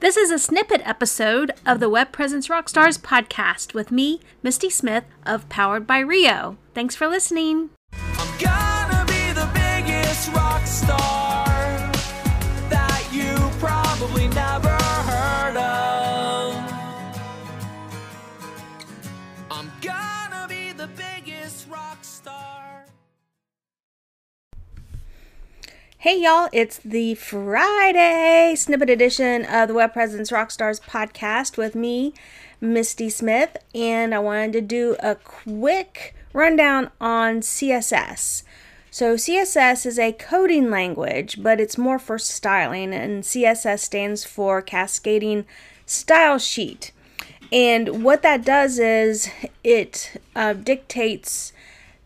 This is a snippet episode of the Web Presence Rockstars podcast with me, Misty Smith of Powered by Rio. Thanks for listening. I'm gonna be the biggest rock star Hey y'all, it's the Friday snippet edition of the Web Presence Rockstars podcast with me, Misty Smith, and I wanted to do a quick rundown on CSS. So, CSS is a coding language, but it's more for styling, and CSS stands for Cascading Style Sheet. And what that does is it uh, dictates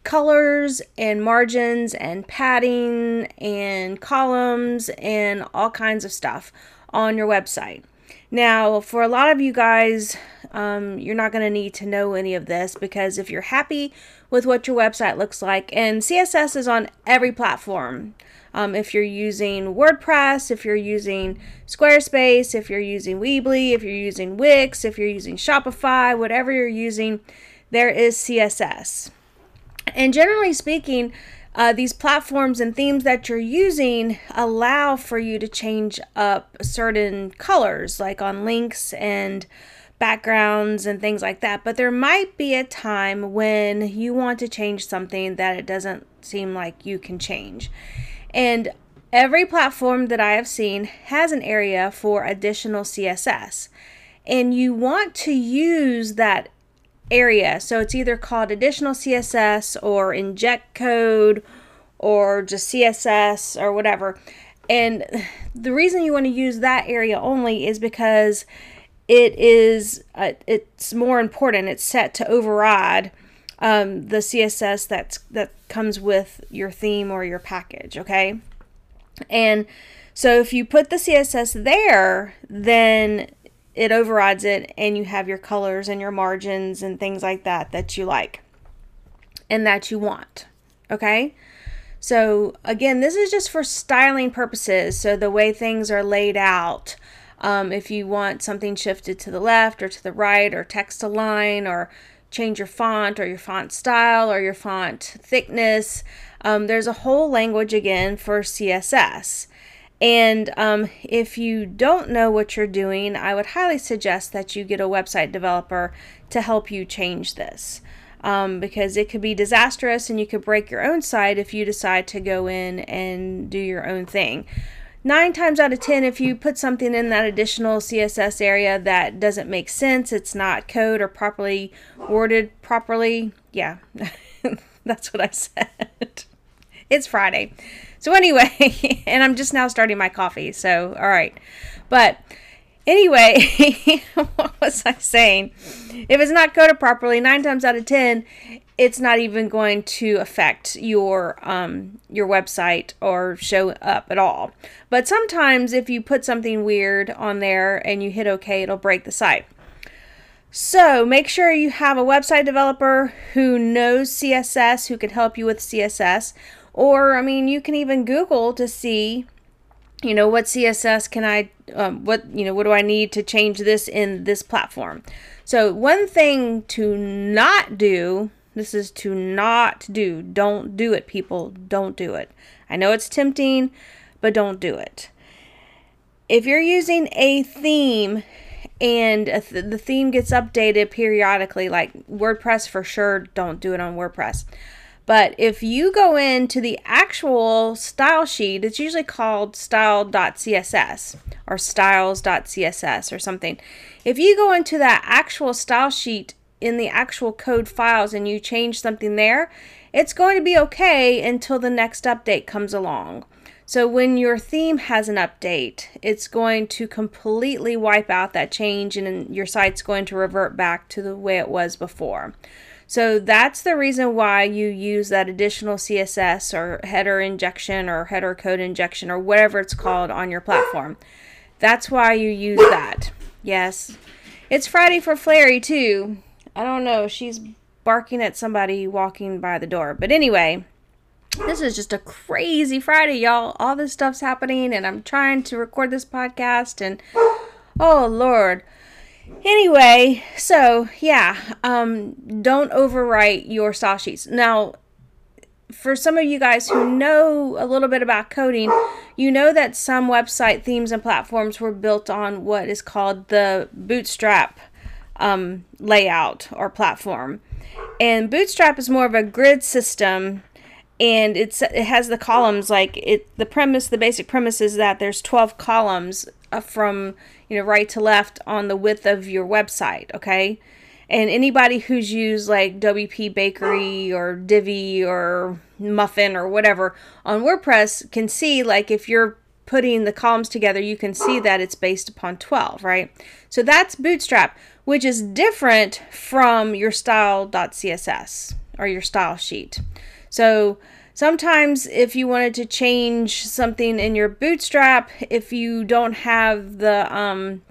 colors and margins and padding and columns and all kinds of stuff on your website. Now, for a lot of you guys, um, you're not going to need to know any of this because if you're happy with what your website looks like, and CSS is on every platform. Um, if you're using WordPress, if you're using Squarespace, if you're using Weebly, if you're using Wix, if you're using Shopify, whatever you're using, there is CSS. And generally speaking, uh, these platforms and themes that you're using allow for you to change up certain colors, like on links and backgrounds and things like that. But there might be a time when you want to change something that it doesn't seem like you can change. And every platform that I have seen has an area for additional CSS. And you want to use that area. So it's either called additional CSS or inject code or just CSS or whatever. And the reason you want to use that area only is because it is uh, it's more important. It's set to override um, the CSS that's that comes with your theme or your package. Okay, and so if you put the CSS there, then it overrides it and you have your colors and your margins and things like that that you like and that you want. Okay? So, again, this is just for styling purposes. So, the way things are laid out. Um, if you want something shifted to the left or to the right or text align or change your font or your font style or your font thickness, um, there's a whole language again for CSS. And um, if you don't know what you're doing, I would highly suggest that you get a website developer to help you change this. Um, because it could be disastrous and you could break your own site if you decide to go in and do your own thing. Nine times out of ten, if you put something in that additional CSS area that doesn't make sense, it's not code or properly worded properly, yeah, that's what I said. It's Friday. So anyway, and I'm just now starting my coffee. So all right. But anyway, what was I saying? If it's not coded properly, 9 times out of 10, it's not even going to affect your um, your website or show up at all. But sometimes if you put something weird on there and you hit OK, it'll break the site. So make sure you have a website developer who knows CSS, who can help you with CSS, or, I mean, you can even Google to see, you know, what CSS can I, um, what, you know, what do I need to change this in this platform? So, one thing to not do, this is to not do. Don't do it, people. Don't do it. I know it's tempting, but don't do it. If you're using a theme and the theme gets updated periodically, like WordPress for sure, don't do it on WordPress. But if you go into the actual style sheet, it's usually called style.css or styles.css or something. If you go into that actual style sheet in the actual code files and you change something there, it's going to be okay until the next update comes along. So when your theme has an update, it's going to completely wipe out that change and your site's going to revert back to the way it was before. So that's the reason why you use that additional CSS or header injection or header code injection or whatever it's called on your platform. That's why you use that. Yes. It's Friday for Flary too. I don't know. She's barking at somebody walking by the door. But anyway, this is just a crazy Friday, y'all. All this stuff's happening and I'm trying to record this podcast and Oh Lord. Anyway, so yeah, um, don't overwrite your style sheets. Now, for some of you guys who know a little bit about coding, you know that some website themes and platforms were built on what is called the Bootstrap um, layout or platform. And Bootstrap is more of a grid system and it's it has the columns like it the premise the basic premise is that there's 12 columns uh, from you know right to left on the width of your website okay and anybody who's used like WP Bakery or Divi or Muffin or whatever on WordPress can see like if you're putting the columns together, you can see that it's based upon 12, right? So that's Bootstrap, which is different from your style.css or your style sheet. So sometimes if you wanted to change something in your Bootstrap, if you don't have the um,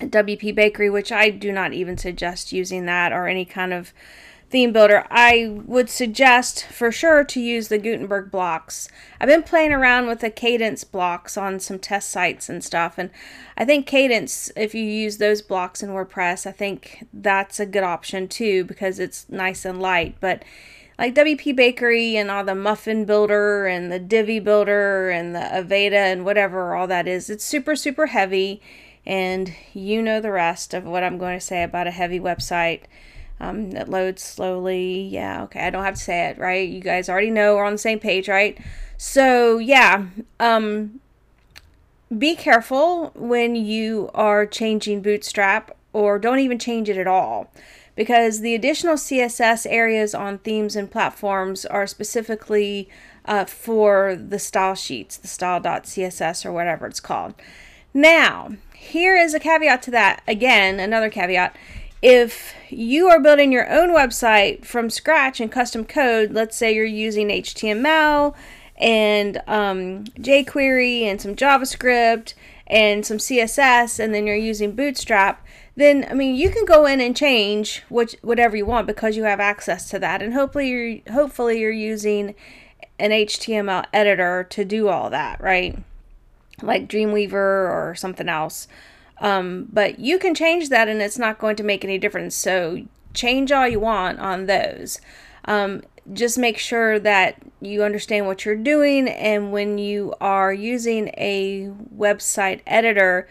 WP Bakery, which I do not even suggest using that or any kind of theme builder, I would suggest for sure to use the Gutenberg blocks. I've been playing around with the Kadence blocks on some test sites and stuff, and I think Kadence, if you use those blocks in WordPress, I think that's a good option too because it's nice and light. But like WP Bakery and all the Muffin Builder and the Divi Builder and the Avada and whatever all that is, it's super, super heavy and you know the rest of what I'm going to say about a heavy website um, that loads slowly. Yeah, okay, I don't have to say it, right? You guys already know we're on the same page, right? So, yeah, um, be careful when you are changing Bootstrap or don't even change it at all because the additional CSS areas on themes and platforms are specifically uh, for the style sheets, the style.css or whatever it's called. Now, here is a caveat to that. Again, another caveat. If you are building your own website from scratch in custom code, let's say you're using HTML and um, jQuery and some JavaScript and some CSS, and then you're using Bootstrap, then I mean you can go in and change which whatever you want because you have access to that, and hopefully you're hopefully you're using an HTML editor to do all that, right? like Dreamweaver or something else. Um, but you can change that and it's not going to make any difference. So change all you want on those. Um, just make sure that you understand what you're doing and when you are using a website editor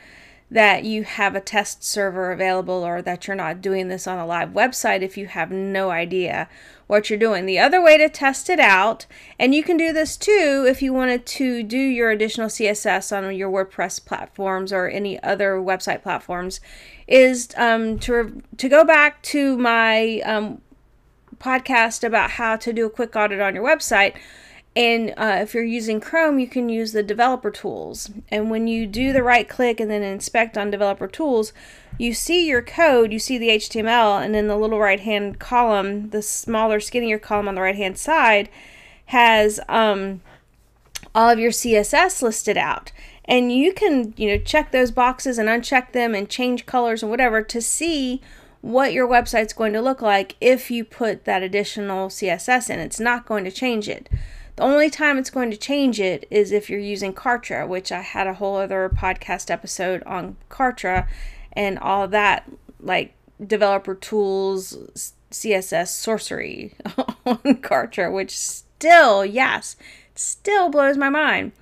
that you have a test server available or that you're not doing this on a live website if you have no idea what you're doing. The other way to test it out, and you can do this too if you wanted to do your additional CSS on your WordPress platforms or any other website platforms, is um, to, to go back to my um, podcast about how to do a quick audit on your website and uh, if you're using Chrome, you can use the developer tools. And when you do the right click and then inspect on developer tools, you see your code, you see the HTML, and in the little right hand column, the smaller, skinnier column on the right hand side has um, all of your CSS listed out. And you can, you know, check those boxes and uncheck them and change colors and whatever to see what your website's going to look like if you put that additional CSS in. It's not going to change it. The only time it's going to change it is if you're using Kartra, which I had a whole other podcast episode on Kartra and all that, like developer tools, CSS sorcery on Kartra, which still, yes, still blows my mind.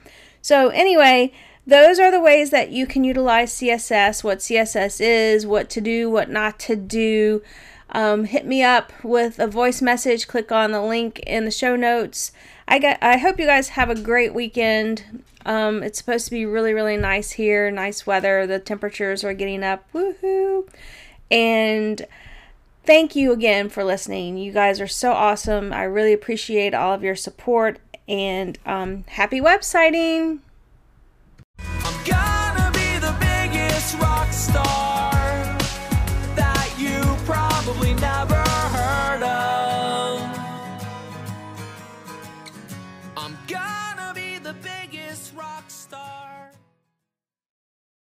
So, anyway, those are the ways that you can utilize CSS, what CSS is, what to do, what not to do. Um, hit me up with a voice message. Click on the link in the show notes. I got. I hope you guys have a great weekend. Um, it's supposed to be really, really nice here. Nice weather. The temperatures are getting up. Woohoo! And thank you again for listening. You guys are so awesome. I really appreciate all of your support. And um, happy websiting.